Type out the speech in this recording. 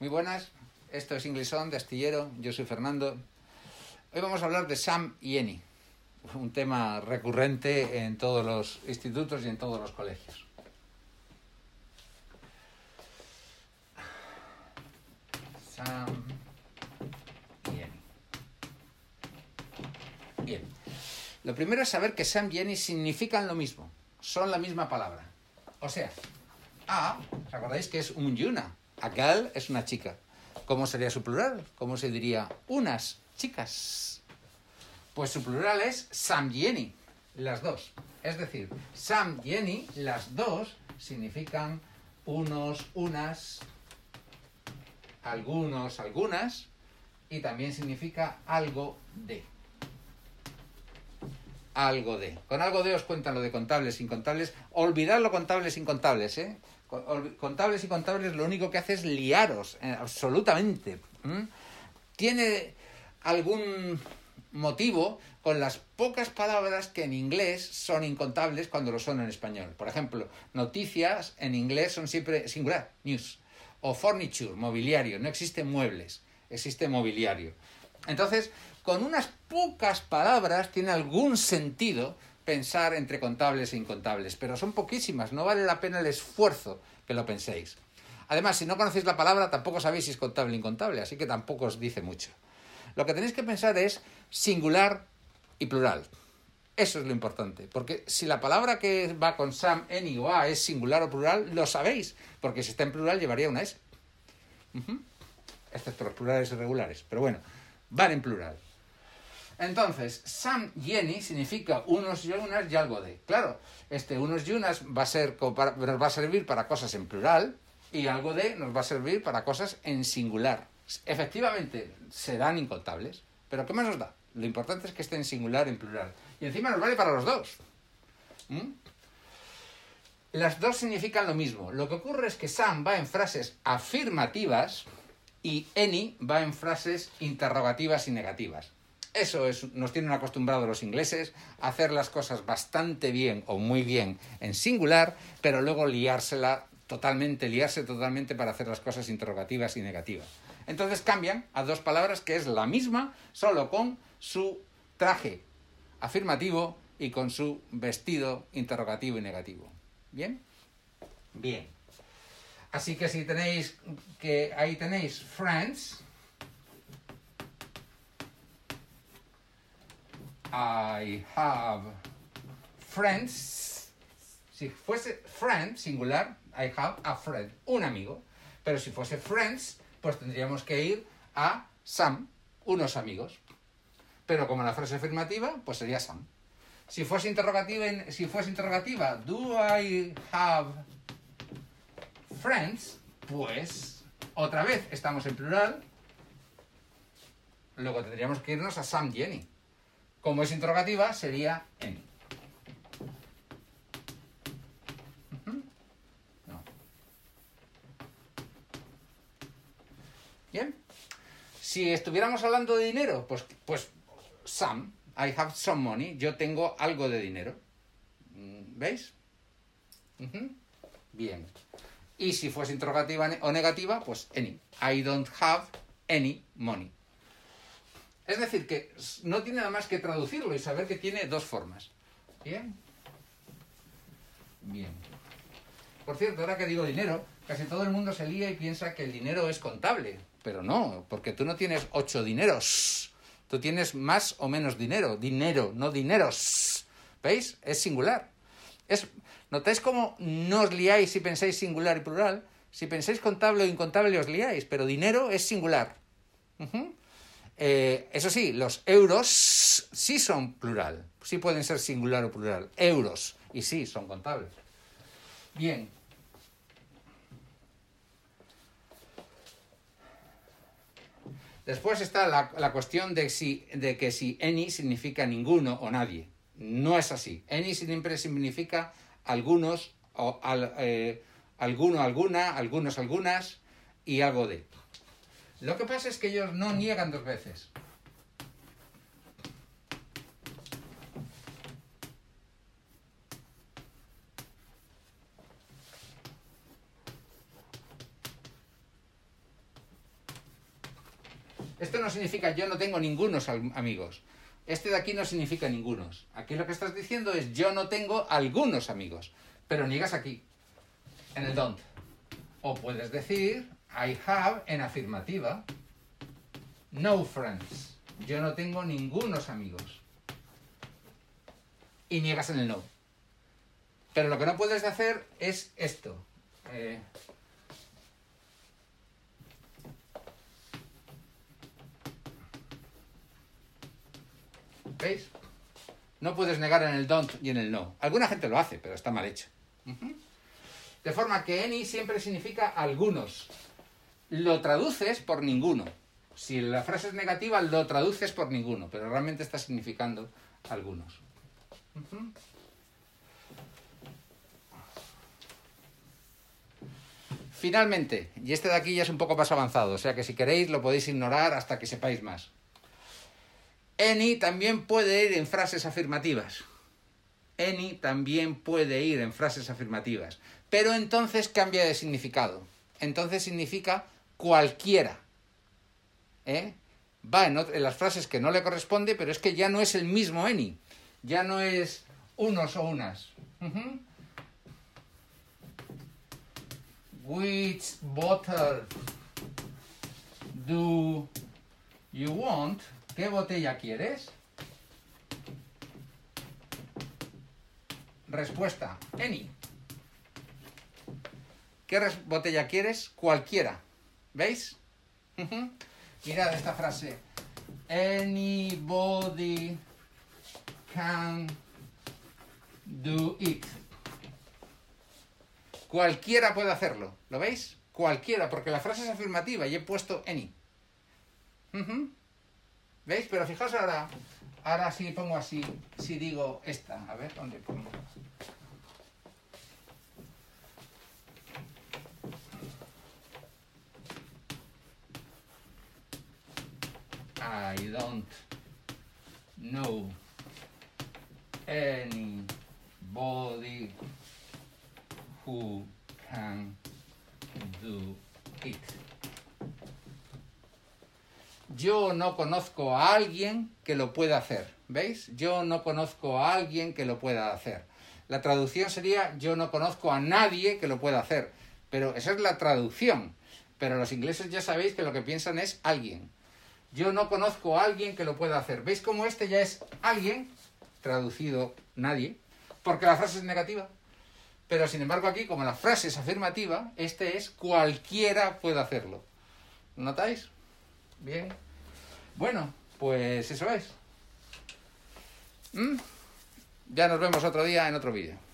Muy buenas, esto es Inglesón de Astillero, yo soy Fernando. Hoy vamos a hablar de Sam y Eni, un tema recurrente en todos los institutos y en todos los colegios. Sam y Eni. Bien, lo primero es saber que Sam y Eni significan lo mismo, son la misma palabra. O sea, A, ¿os acordáis que es un Aquel es una chica. ¿Cómo sería su plural? ¿Cómo se diría? Unas chicas. Pues su plural es Sam y Eni, las dos. Es decir, Sam y Eni, las dos, significan unos, unas, algunos, algunas, y también significa algo de. Algo de. Con algo de os cuentan lo de contables, incontables. Olvidad lo contables, incontables, ¿eh? Contables y contables lo único que hace es liaros, eh, absolutamente. Tiene algún motivo con las pocas palabras que en inglés son incontables cuando lo son en español. Por ejemplo, noticias en inglés son siempre singular, news. O furniture, mobiliario. No existe muebles, existe mobiliario. Entonces, con unas pocas palabras tiene algún sentido pensar entre contables e incontables, pero son poquísimas, no vale la pena el esfuerzo que lo penséis. Además, si no conocéis la palabra, tampoco sabéis si es contable o incontable, así que tampoco os dice mucho. Lo que tenéis que pensar es singular y plural. Eso es lo importante, porque si la palabra que va con Sam, Any o A es singular o plural, lo sabéis, porque si está en plural llevaría una S. Excepto los plurales irregulares, pero bueno, van en plural. Entonces, Sam Yeni significa unos y unas y algo de. Claro, este unos y unas va a ser, nos va a servir para cosas en plural y algo de nos va a servir para cosas en singular. Efectivamente, serán incontables, pero ¿qué más nos da? Lo importante es que esté en singular en plural. Y encima nos vale para los dos. ¿Mm? Las dos significan lo mismo. Lo que ocurre es que Sam va en frases afirmativas y Any va en frases interrogativas y negativas. Eso es, nos tienen acostumbrados los ingleses a hacer las cosas bastante bien o muy bien en singular, pero luego liársela totalmente, liarse totalmente para hacer las cosas interrogativas y negativas. Entonces cambian a dos palabras que es la misma, solo con su traje afirmativo y con su vestido interrogativo y negativo. ¿Bien? Bien. Así que si tenéis que ahí tenéis friends, I have friends. Si fuese friend, singular, I have a friend, un amigo. Pero si fuese friends, pues tendríamos que ir a some, unos amigos. Pero como la frase afirmativa, pues sería some. Si fuese interrogativa, si fuese interrogativa, do I have friends? Pues otra vez estamos en plural. Luego tendríamos que irnos a Sam Jenny. Como es interrogativa, sería en. No. Bien. Si estuviéramos hablando de dinero, pues, pues some, I have some money, yo tengo algo de dinero. Mm, ¿Veis? Bien. Y si fuese interrogativa o negativa, pues any. I don't have any money. Es decir, que no tiene nada más que traducirlo y saber que tiene dos formas. ¿Bien? Bien. Por cierto, ahora que digo dinero, casi todo el mundo se lía y piensa que el dinero es contable. Pero no, porque tú no tienes ocho dineros. Tú tienes más o menos dinero. Dinero, no dineros. ¿Veis? Es singular. Es, ¿Notáis cómo no os liáis si pensáis singular y plural? Si pensáis contable o incontable os liáis, pero dinero es singular. Eh, eso sí, los euros sí son plural, sí pueden ser singular o plural. Euros, y sí, son contables. Bien. Después está la, cuestión de, si, de que si any significa ninguno o nadie. No es así. Any siempre significa algunos, o eh, alguno, alguna, algunos, algunas y algo de. Lo que pasa es que ellos no niegan dos veces. Esto no significa yo no tengo ningunos amigos. Este de aquí no significa ningunos. Aquí lo que estás diciendo es yo no tengo algunos amigos. Pero niegas aquí, en el don't. O puedes decir I have en afirmativa. No friends. Yo no tengo ningunos amigos. Y niegas en el no. Pero lo que no puedes hacer es esto. Eh, ¿Veis? No puedes negar en el don't y en el no. Alguna gente lo hace, pero está mal hecho. De forma que any siempre significa algunos. Lo traduces por ninguno. Si la frase es negativa, lo traduces por ninguno, pero realmente está significando algunos. Finalmente, y este de aquí ya es un poco más avanzado, o sea que si queréis lo podéis ignorar hasta que sepáis más. Any también puede ir en frases afirmativas. Any también puede ir en frases afirmativas. Pero entonces cambia de significado. Entonces significa cualquiera. ¿Eh? Va en, las frases que no le corresponde, pero es que ya no es el mismo any. Ya no es unos o unas. Which bottle do you want? ¿Qué botella quieres? Respuesta, any. ¿Qué botella quieres? Cualquiera. ¿Veis? Mirad esta frase. Anybody can do it. Cualquiera puede hacerlo. ¿Lo veis? Cualquiera, porque la frase es afirmativa y he puesto any. ¿Veis? Pero fijaos ahora, ahora si pongo así, si digo esta, a ver, ¿dónde pongo? I don't know anybody who can do it yo no conozco a alguien que lo pueda hacer. ¿Veis? Yo no conozco a alguien que lo pueda hacer. La traducción sería yo no conozco a nadie que lo pueda hacer. Pero esa es la traducción. Pero los ingleses ya sabéis que lo que piensan es alguien. Yo no conozco a alguien que lo pueda hacer. ¿Veis cómo este ya es alguien? Traducido nadie. Porque la frase es negativa. Pero sin embargo aquí, como la frase es afirmativa, este es cualquiera puede hacerlo. ¿Notáis? Bien. Bueno, pues eso es. ¿Mm? Ya nos vemos otro día en otro vídeo.